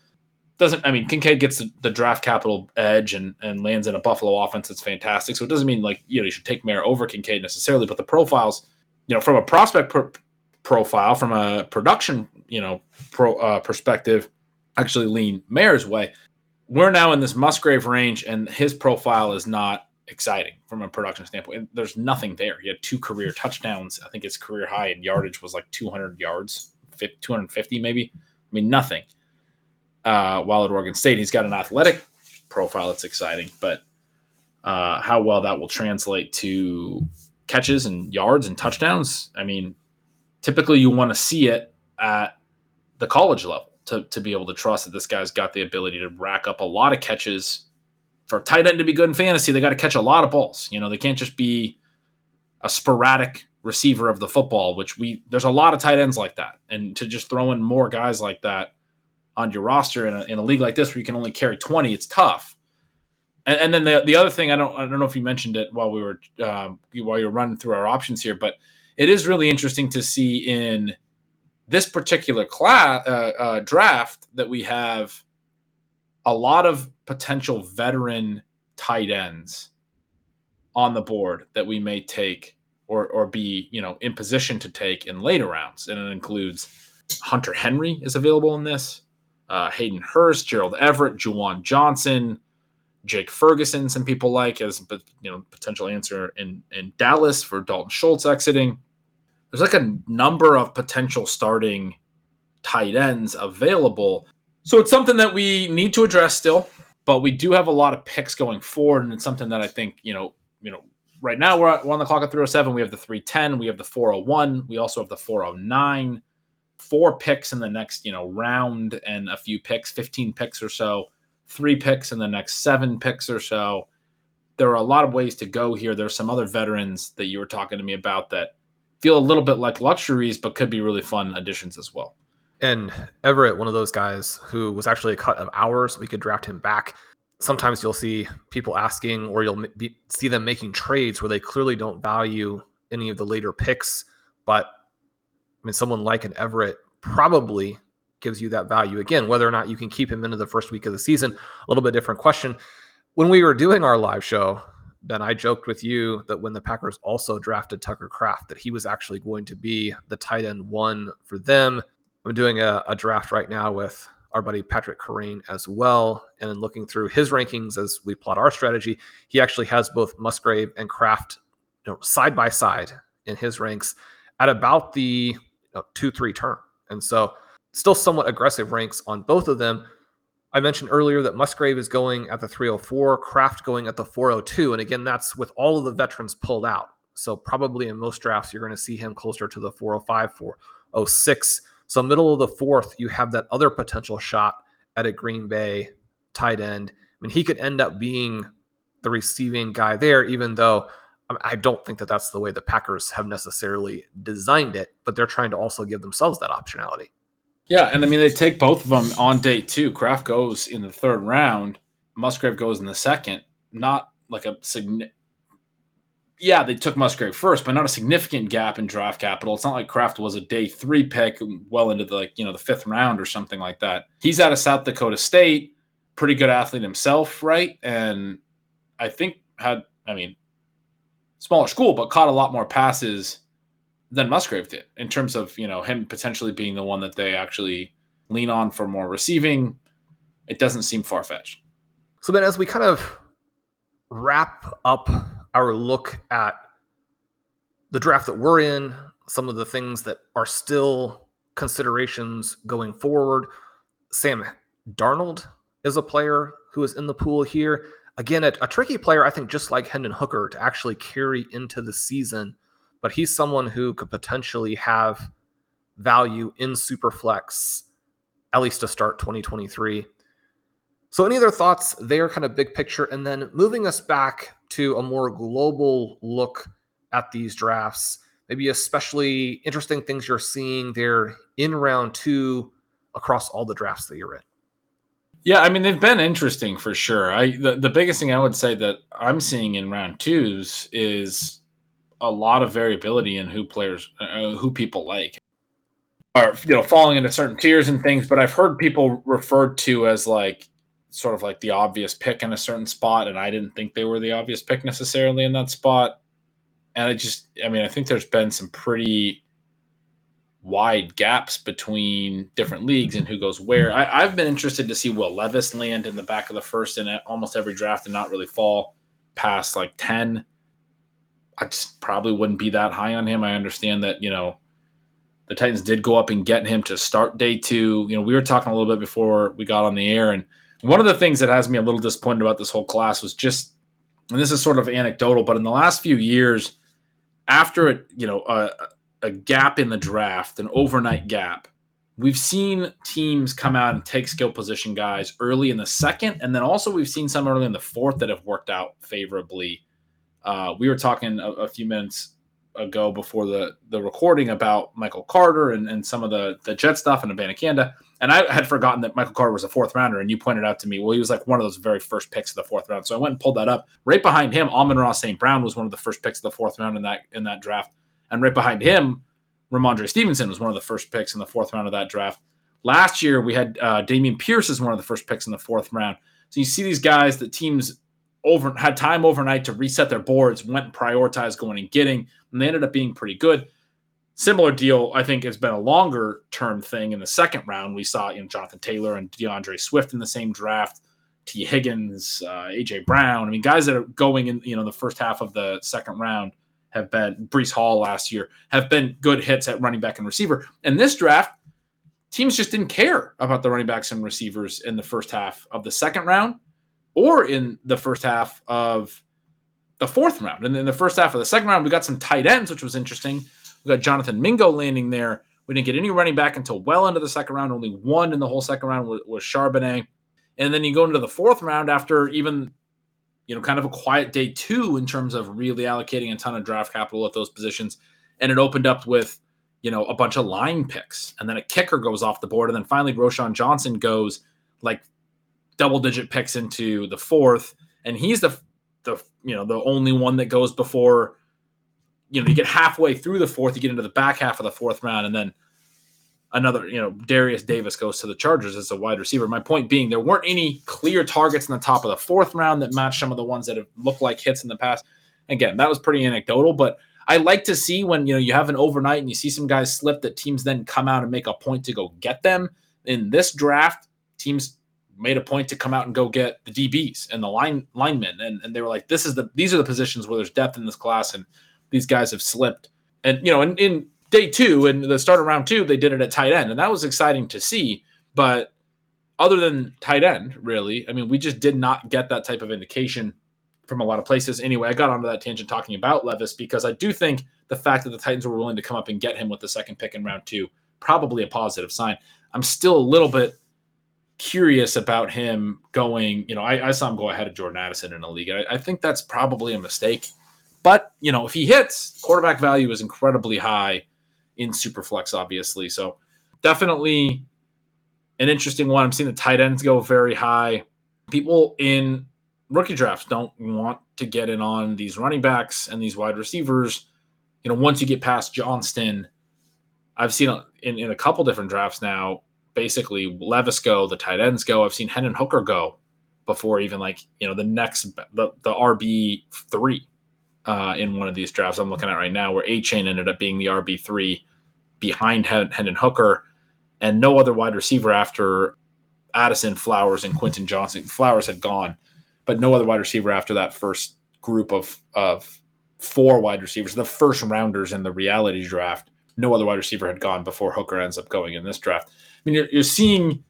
Doesn't I mean Kincaid gets the, the draft capital edge and and lands in a Buffalo offense that's fantastic. So it doesn't mean like you know you should take Mayer over Kincaid necessarily, but the profiles, you know, from a prospect profile, from a production you know pro uh, perspective actually lean Mayer's way. We're now in this Musgrave range, and his profile is not exciting from a production standpoint. There's nothing there. He had two career touchdowns. I think his career high in yardage was like 200 yards, 250 maybe. I mean, nothing. Uh, while at Oregon State, he's got an athletic profile that's exciting, but uh, how well that will translate to catches and yards and touchdowns, I mean, typically you want to see it at the college level to, to be able to trust that this guy's got the ability to rack up a lot of catches. For a tight end to be good in fantasy, they got to catch a lot of balls. You know, they can't just be a sporadic receiver of the football, which we there's a lot of tight ends like that. And to just throw in more guys like that on your roster in a, in a league like this where you can only carry 20, it's tough. And, and then the, the other thing, I don't I don't know if you mentioned it while we were um, while you're running through our options here, but it is really interesting to see in – this particular class uh, uh, draft that we have a lot of potential veteran tight ends on the board that we may take or or be you know in position to take in later rounds, and it includes Hunter Henry is available in this, uh, Hayden Hurst, Gerald Everett, Juwan Johnson, Jake Ferguson. Some people like as but you know potential answer in in Dallas for Dalton Schultz exiting there's like a number of potential starting tight ends available. So it's something that we need to address still, but we do have a lot of picks going forward, and it's something that I think you know, you know, right now we're, on the clock at 307. We have the 310, we have the 401, we also have the 409. Four picks in the next, you know, round and a few picks, 15 picks or so, three picks in the next seven picks or so. There are a lot of ways to go here. There's some other veterans that you were talking to me about that feel a little bit like luxuries, but could be really fun additions as well. And Everett, one of those guys who was actually a cut of ours, we could draft him back. Sometimes you'll see people asking, or you'll be, see them making trades where they clearly don't value any of the later picks. But I mean, someone like an Everett probably gives you that value. Again, whether or not you can keep him into the first week of the season, a little bit different question. When we were doing our live show, Ben, I joked with you that when the Packers also drafted Tucker Kraft, that he was actually going to be the tight end one for them. I'm doing a, a draft right now with our buddy Patrick Kerrane as well. And looking through his rankings as we plot our strategy, he actually has both Musgrave and Kraft you know, side by side in his ranks at about the you know, two, three turn. And so still somewhat aggressive ranks on both of them. I mentioned earlier that Musgrave is going at the 304, Kraft going at the 402. And again, that's with all of the veterans pulled out. So probably in most drafts, you're going to see him closer to the 405, 406. So middle of the fourth, you have that other potential shot at a Green Bay tight end. I mean, he could end up being the receiving guy there, even though I don't think that that's the way the Packers have necessarily designed it, but they're trying to also give themselves that optionality. Yeah, and I mean they take both of them on day two. Kraft goes in the third round. Musgrave goes in the second. Not like a. Yeah, they took Musgrave first, but not a significant gap in draft capital. It's not like Kraft was a day three pick, well into the like you know the fifth round or something like that. He's out of South Dakota State, pretty good athlete himself, right? And I think had I mean smaller school, but caught a lot more passes than Musgrave did in terms of you know him potentially being the one that they actually lean on for more receiving. It doesn't seem far fetched. So then, as we kind of wrap up our look at the draft that we're in, some of the things that are still considerations going forward. Sam Darnold is a player who is in the pool here. Again, a, a tricky player, I think, just like Hendon Hooker to actually carry into the season, but he's someone who could potentially have value in Superflex, at least to start 2023. So, any other thoughts there, kind of big picture? And then moving us back to a more global look at these drafts, maybe especially interesting things you're seeing there in round two across all the drafts that you're in. Yeah, I mean they've been interesting for sure. I the, the biggest thing I would say that I'm seeing in round twos is a lot of variability in who players uh, who people like are you know falling into certain tiers and things but i've heard people referred to as like sort of like the obvious pick in a certain spot and i didn't think they were the obvious pick necessarily in that spot and I just, I mean, I think there's been some pretty wide gaps between different leagues and who goes where. I, have been interested to see Will Levis land in the back of the first in almost every draft and not really fall past like 10. I just probably wouldn't be that high on him. I understand that, you know, the Titans did go up and get him to start day two. You know, we were talking a little bit before we got on the air. And one of the things that has me a little disappointed about this whole class was just, and this is sort of anecdotal, but in the last few years, after a you know a, a gap in the draft, an overnight gap, we've seen teams come out and take skill position guys early in the second, and then also we've seen some early in the fourth that have worked out favorably. Uh, we were talking a, a, few minutes ago before the the recording about Michael Carter and, and some of the the Jet stuff and Abanikanda. And I had forgotten that Michael Carter was a fourth rounder, and you pointed out to me, well, he was like one of those very first picks of the fourth round. So I went and pulled that up. Right behind him, Amon-Ra St. Brown was one of the first picks of the fourth round in that in that draft. And right behind him, Rhamondre Stevenson was one of the first picks in the fourth round of that draft. Last year, we had uh, Dameon Pierce as one of the first picks in the fourth round. So you see these guys that teams over had time overnight to reset their boards, went and prioritized going and getting, and they ended up being pretty good. Similar deal, I think, has been a longer term thing. In the second round, we saw you know Jonathan Taylor and D'Andre Swift in the same draft. Tee Higgins, uh, AJ Brown. I mean, guys that are going in, you know, the first half of the second round have been Breece Hall last year have been good hits at running back and receiver. And this draft, teams just didn't care about the running backs and receivers in the first half of the second round or in the first half of the fourth round. And in the first half of the second round, we got some tight ends, which was interesting. We got Jonathan Mingo landing there. We didn't get any running back until well into the second round. Only one in the whole second round was, was Charbonnet. And then you go into the fourth round after even, you know, kind of a quiet day two in terms of really allocating a ton of draft capital at those positions. And it opened up with, you know, a bunch of line picks. And then a kicker goes off the board. And then finally, Roschon Johnson goes like double digit picks into the fourth. And he's the, the, you know, the only one that goes before you know, you get halfway through the fourth, you get into the back half of the fourth round, and then another, you know, Derius Davis goes to the Chargers as a wide receiver. My point being, there weren't any clear targets in the top of the fourth round that matched some of the ones that have looked like hits in the past. Again, that was pretty anecdotal, but I like to see when you know you have an overnight and you see some guys slip that teams then come out and make a point to go get them. In this draft, teams made a point to come out and go get the DBs and the line linemen, and, and they were like, "This is the these are the positions where there's depth in this class, and these guys have slipped. And you know, in, in day two and the start of round two, they did it at tight end, and that was exciting to see. But other than tight end, really, I mean, we just did not get that type of indication from a lot of places. Anyway, I got onto that tangent talking about Levis because I do think the fact that the Titans were willing to come up and get him with the second pick in round two probably a positive sign. I'm still a little bit curious about him going. You know, I, I saw him go ahead of Jordan Addison in a league. I, I think that's probably a mistake. But you know, if he hits, quarterback value is incredibly high in Superflex, obviously. So definitely an interesting one. I'm seeing the tight ends go very high. People in rookie drafts don't want to get in on these running backs and these wide receivers. You know, once you get past Johnston, I've seen in, in a couple different drafts now, basically Levis go, the tight ends go. I've seen Hendon Hooker go before even like, you know, the next, the, the RB three uh, in one of these drafts I'm looking at right now, where Achane ended up being the RB three behind Hendon Hooker, and no other wide receiver after Addison, Flowers, and Quentin Johnston. Flowers had gone, but no other wide receiver after that first group of of four wide receivers, the first rounders in the reality draft. No other wide receiver had gone before Hooker ends up going in this draft. I mean, you're, you're seeing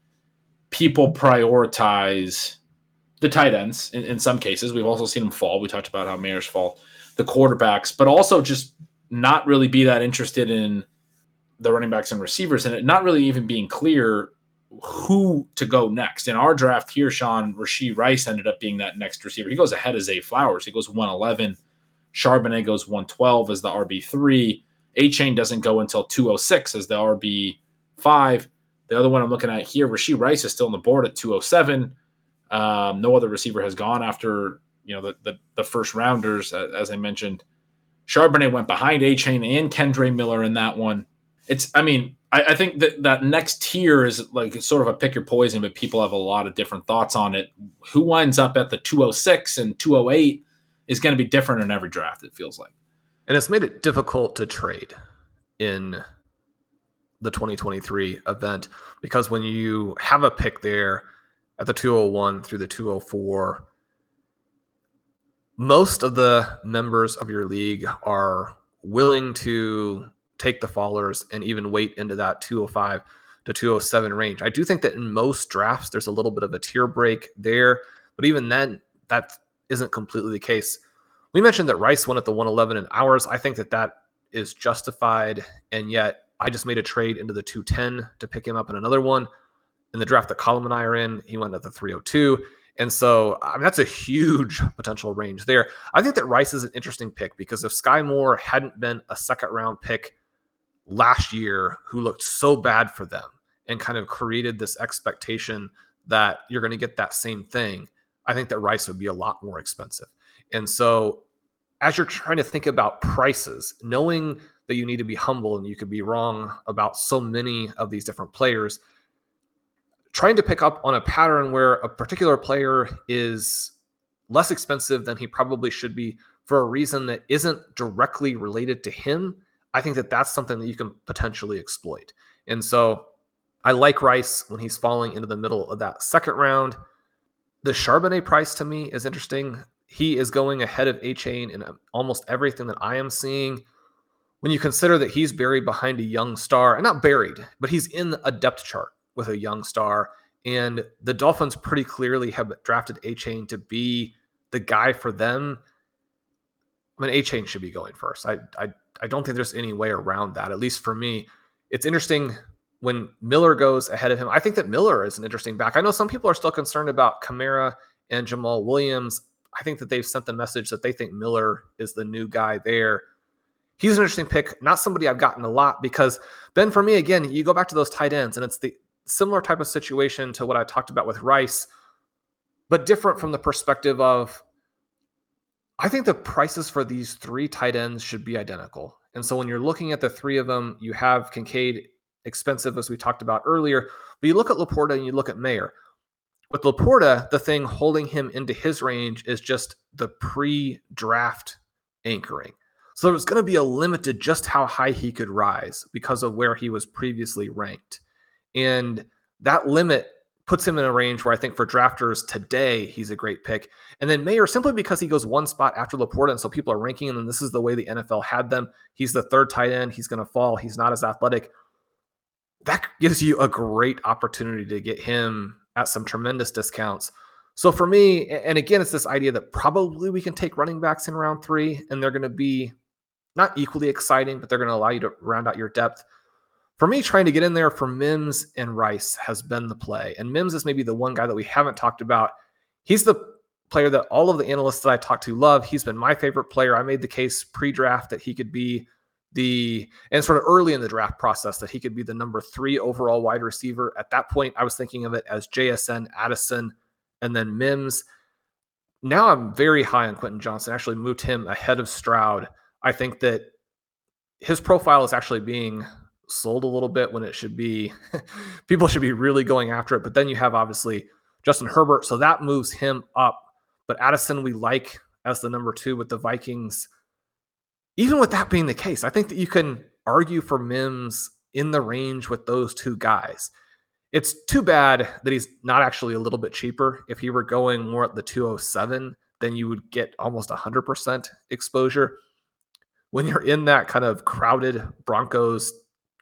people prioritize the tight ends in, in, some cases. We've also seen them fall. We talked about how Mayers fall, the quarterbacks, but also just not really be that interested in the running backs and receivers and not really even being clear who to go next. In our draft here, Shawn Rashee Rice ended up being that next receiver. He goes ahead as a Flowers. He goes 111. Charbonnet goes 112 as the RB3. Achane doesn't go until 206 as the RB5. The other one I'm looking at here, Rashee Rice is still on the board at 207. Um, no other receiver has gone after you know the the, the first rounders, as, as I mentioned. Charbonnet went behind Achane and Kendre Miller in that one. It's, I mean, I, I, think that that next tier is like sort of a pick your poison, but people have a lot of different thoughts on it. Who winds up at the 206 and 208 is going to be different in every draft, it feels like. And it's made it difficult to trade in the 2023 event because when you have a pick there at the 201 through the 204, most of the members of your league are willing to take the fallers and even wait into that 205 to 207 range. I do think that in most drafts, there's a little bit of a tier break there, but even then, that isn't completely the case. We mentioned that Rice went at the 111 in ours. I think that that is justified, and yet I just made a trade into the 210 to pick him up in another one. In the draft that Colin and I are in, he went at the 302. And so I mean, that's a huge *laughs* potential range there. I think that Rice is an interesting pick because if Skyy Moore hadn't been a second round pick last year, who looked so bad for them and kind of created this expectation that you're going to get that same thing, I think that Rice would be a lot more expensive. And so as you're trying to think about prices, knowing that you need to be humble and you could be wrong about so many of these different players, trying to pick up on a pattern where a particular player is less expensive than he probably should be for a reason that isn't directly related to him, I think that that's something that you can potentially exploit. And so I like Rice when he's falling into the middle of that second round. The Charbonnet price to me is interesting. He is going ahead of Achane in um, almost everything that I am seeing. When you consider that he's buried behind a young star, and not buried, but he's in a depth chart with a young star. And the Dolphins pretty clearly have drafted Achane to be the guy for them. I mean, Achane should be going first. I, I I don't think there's any way around that. At least for me, it's interesting when Miller goes ahead of him. I think that Miller is an interesting back. I know some people are still concerned about Kamara and Jamaal Williams. I think that they've sent the message that they think Miller is the new guy there. He's an interesting pick, not somebody I've gotten a lot because Ben, for me, again, you go back to those tight ends, and it's the similar type of situation to what I talked about with Rice, but different from the perspective of I think the prices for these three tight ends should be identical. And so when you're looking at the three of them, you have Kincaid expensive, as we talked about earlier, but you look at LaPorta and you look at Mayer. With LaPorta, the thing holding him into his range is just the pre draft anchoring. So there's going to be a limit to just how high he could rise because of where he was previously ranked. And that limit puts him in a range where I think for drafters today, he's a great pick. And then Mayer, simply because he goes one spot after LaPorta, and so people are ranking him, and this is the way the NFL had them. He's the third tight end. He's going to fall. He's not as athletic. That gives you a great opportunity to get him at some tremendous discounts. So for me, and again, it's this idea that probably we can take running backs in round three, and they're going to be not equally exciting, but they're going to allow you to round out your depth for me, trying to get in there for Mims and Rice has been the play. And Mims is maybe the one guy that we haven't talked about. He's the player that all of the analysts that I talked to love. He's been my favorite player. I made the case pre draft that he could be the, and sort of early in the draft process, that he could be the number three overall wide receiver. At that point, I was thinking of it as JSN, Addison, and then Mims. Now I'm very high on Quentin Johnston. Actually moved him ahead of Stroud. I think that his profile is actually being sold a little bit when it should be *laughs* people should be really going after it. But then you have obviously Justin Herbert, so that moves him up. But Addison, we like as the number two with the Vikings. Even with that being the case, I think that you can argue for Mims in the range with those two guys. It's too bad that he's not actually a little bit cheaper. If he were going more at the 207, then you would get almost 100% exposure. When you're in that kind of crowded Broncos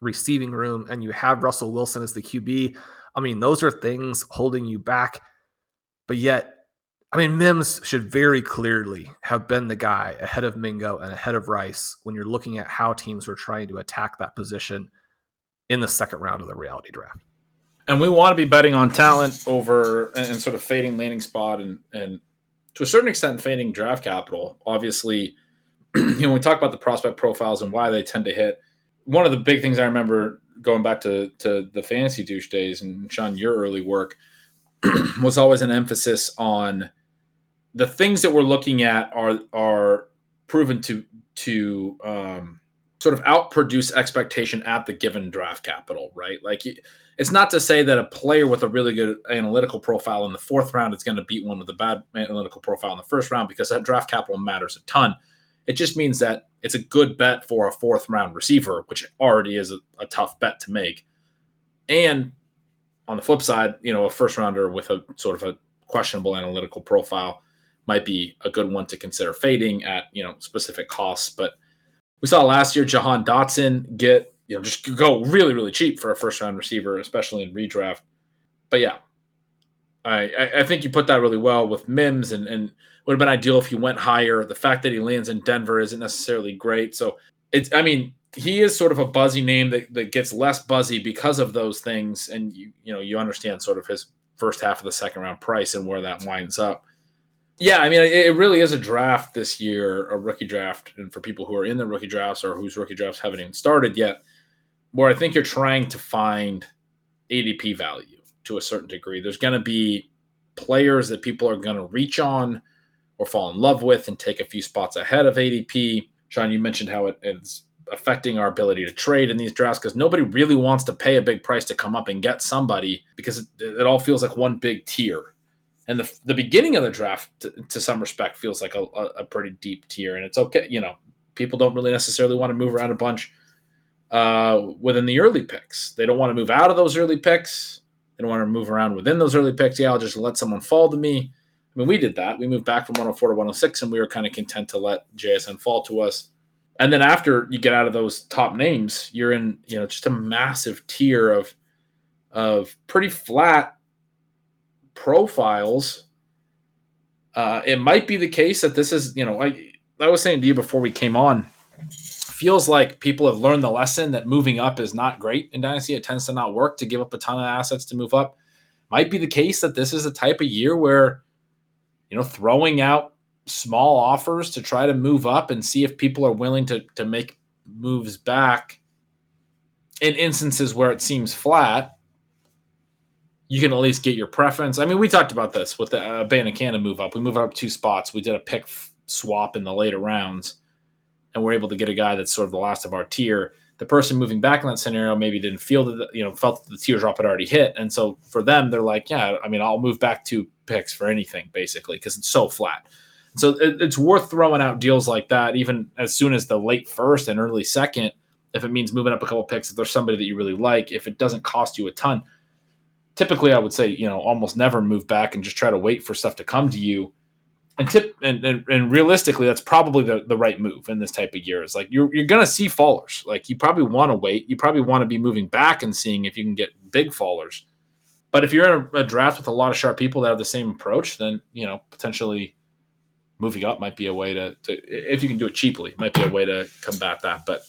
receiving room and you have Russell Wilson as the QB, I mean, those are things holding you back. But yet, I mean, Mims should very clearly have been the guy ahead of Mingo and ahead of Rice when you're looking at how teams were trying to attack that position in the second round of the reality draft. And we want to be betting on talent over and sort of fading landing spot and and to a certain extent fading draft capital. Obviously, *clears throat* you know, we talk about the prospect profiles and why they tend to hit. One of the big things I remember going back to to the fantasy douche days and Shawn, your early work *clears throat* was always an emphasis on the things that we're looking at are are proven to to um, sort of outproduce expectation at the given draft capital, right? Like it's not to say that a player with a really good analytical profile in the fourth round is going to beat one with a bad analytical profile in the first round because that draft capital matters a ton. It just means that it's a good bet for a fourth round receiver, which already is a, a tough bet to make. And on the flip side, you know, a first rounder with a sort of a questionable analytical profile might be a good one to consider fading at you know specific costs. But we saw last year Jahan Dotson get you know just go really really cheap for a first round receiver, especially in redraft. But yeah, I I think you put that really well with Mims and and would have been ideal if he went higher. The fact that he lands in Denver isn't necessarily great. So it's I mean he is sort of a buzzy name that, that gets less buzzy because of those things. And you you know you understand sort of his first half of the second round price and where that winds up. Yeah, I mean, it, really is a draft this year, a rookie draft, and for people who are in the rookie drafts or whose rookie drafts haven't even started yet, where I think you're trying to find ADP value to a certain degree. There's going to be players that people are going to reach on or fall in love with and take a few spots ahead of ADP. Shawn, you mentioned how it is affecting our ability to trade in these drafts because nobody really wants to pay a big price to come up and get somebody because it, it all feels like one big tier. And the, the beginning of the draft to, to some respect feels like a, a, pretty deep tier and it's okay you know people don't really necessarily want to move around a bunch uh, within the early picks. They don't want to move out of those early picks. They don't want to move around within those early picks. Yeah i'll just let someone fall to me. I mean we did that. We moved back from 104 to 106 and we were kind of content to let jsn fall to us and then after you get out of those top names you're in you know just a massive tier of of pretty flat profiles, uh, it might be the case that this is, you know, I, I was saying to you before we came on, feels like people have learned the lesson that moving up is not great in Dynasty. It tends to not work to give up a ton of assets to move up. Might be the case that this is a type of year where, you know, throwing out small offers to try to move up and see if people are willing to, to make moves back in instances where it seems flat you can at least get your preference. I mean, we talked about this with the uh, Abanikanda move up. We move up two spots. We did a pick f- swap in the later rounds, and we're able to get a guy that's sort of the last of our tier. The person moving back in that scenario maybe didn't feel that you know felt that the tier drop had already hit, and so for them, they're like, yeah, I mean, I'll move back two picks for anything basically because it's so flat. So it, it's worth throwing out deals like that, even as soon as the late first and early second, if it means moving up a couple picks. If there's somebody that you really like, if it doesn't cost you a ton typically I would say, you know, almost never move back and just try to wait for stuff to come to you. And tip and, and, and realistically, that's probably the, the right move in this type of year. Is like you're you're gonna see fallers. Like you probably want to wait. You probably want to be moving back and seeing if you can get big fallers. But if you're in a, a draft with a lot of sharp people that have the same approach, then you know potentially moving up might be a way to, to if you can do it cheaply, might be a way to combat that. But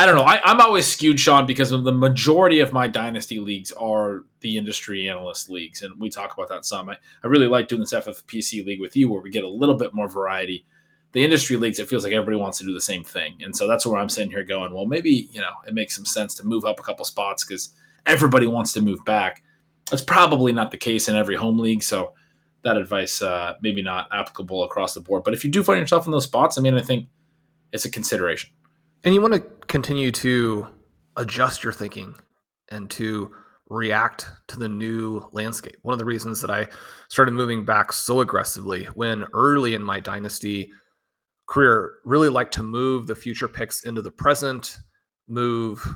I don't know. I, am always skewed, Shawn, because of the majority of my dynasty leagues are the industry analyst leagues, and we talk about that some. I, I really like doing this FFPC league with you, where we get a little bit more variety. The industry leagues, it feels like everybody wants to do the same thing, and so that's where I'm sitting here going. Well, maybe you know it makes some sense to move up a couple spots because everybody wants to move back. That's probably not the case in every home league, so that advice uh, maybe not applicable across the board. But if you do find yourself in those spots, I mean, I think it's a consideration. And you want to continue to adjust your thinking and to react to the new landscape. One of the reasons that I started moving back so aggressively when early in my dynasty, career really like to move the future picks into the present, move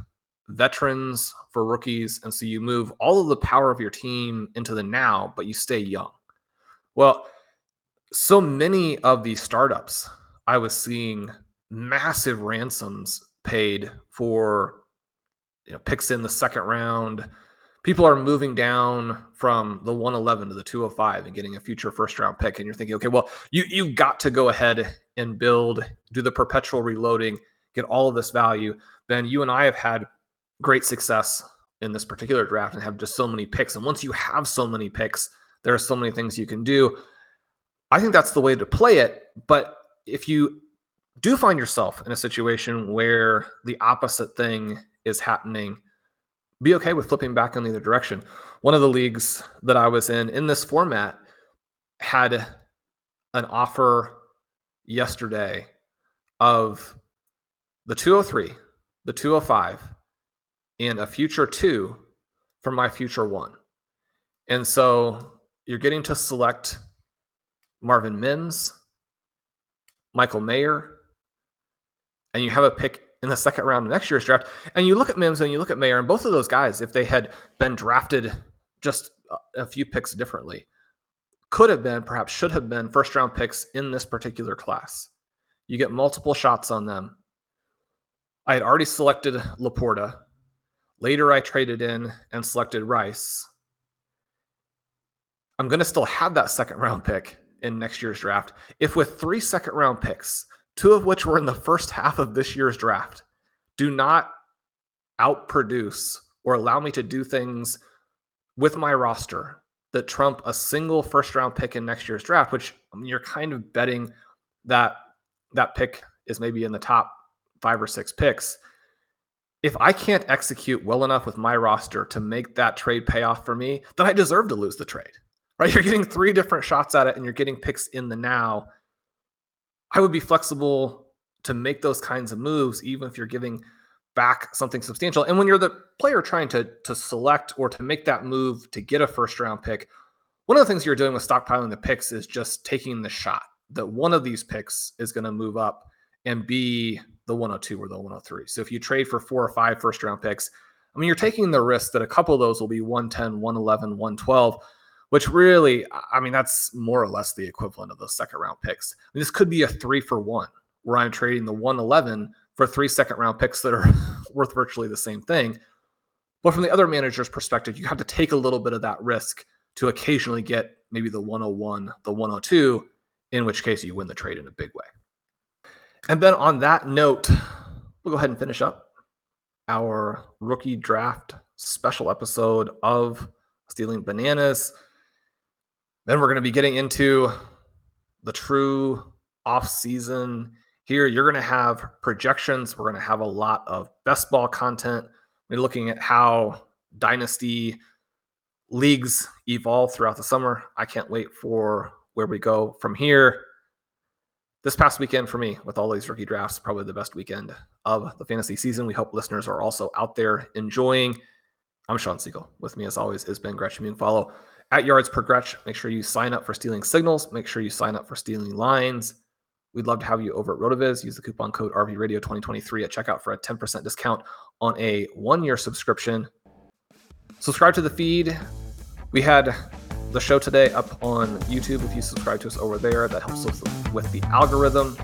veterans for rookies. And so you move all of the power of your team into the now, but you stay young. Well, so many of these startups, I was seeing massive ransoms paid for you know, picks in the second round. People are moving down from the 111 to the 205 and getting a future first round pick. And you're thinking, okay, well, you you've got to go ahead and build, do the perpetual reloading, get all of this value. Ben, you and I have had great success in this particular draft and have just so many picks. And once you have so many picks, there are so many things you can do. I think that's the way to play it. But if you do find yourself in a situation where the opposite thing is happening, be okay with flipping back in the other direction. One of the leagues that I was in in this format had an offer yesterday of the 203, the 205, and a future two for my future one. And so you're getting to select Marvin Mims, Michael Mayer, and you have a pick in the second round of next year's draft. And you look at Mims and you look at Mayer, and both of those guys, if they had been drafted just a few picks differently, could have been, perhaps should have been first round picks in this particular class. You get multiple shots on them. I had already selected Laporta. Later, I traded in and selected Rice. I'm going to still have that second round pick in next year's draft. If with three second round picks, two of which were in the first half of this year's draft, do not outproduce or allow me to do things with my roster that trump a single first round pick in next year's draft, which I mean, you're kind of betting that that pick is maybe in the top five or six picks. If I can't execute well enough with my roster to make that trade pay off for me, then I deserve to lose the trade. Right? You're getting three different shots at it and you're getting picks in the now I would be flexible to make those kinds of moves, even if you're giving back something substantial. And when you're the player trying to to select or to make that move to get a first round pick, one of the things you're doing with stockpiling the picks is just taking the shot that one of these picks is going to move up and be the 102 or the 103. So if you trade for four or five first round picks, I mean, you're taking the risk that a couple of those will be 110, 111, 112 which really, I mean, that's more or less the equivalent of those second round picks. I mean, this could be a three for one where I'm trading the 111 for three second round picks that are *laughs* worth virtually the same thing. But from the other manager's perspective, you have to take a little bit of that risk to occasionally get maybe the 101, the 102, in which case you win the trade in a big way. And then on that note, we'll go ahead and finish up our rookie draft special episode of Stealing Bananas. Then we're going to be getting into the true off season here. You're going to have projections. We're going to have a lot of best ball content. We're looking at how dynasty leagues evolve throughout the summer. I can't wait for where we go from here. This past weekend for me, with all these rookie drafts, probably the best weekend of the fantasy season. We hope listeners are also out there enjoying. I'm Shawn Siegele. With me, as always, is Ben Gretch. Follow at yards per Gretch. Make sure you sign up for stealing signals. Make sure you sign up for stealing lines. We'd love to have you over at RotoViz. Use the coupon code RVRadio2023 at checkout for a 10% discount on a one year subscription. Subscribe to the feed. We had the show today up on YouTube. If you subscribe to us over there, that helps us with the algorithm.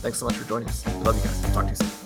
Thanks so much for joining us. love you guys. Talk to you soon.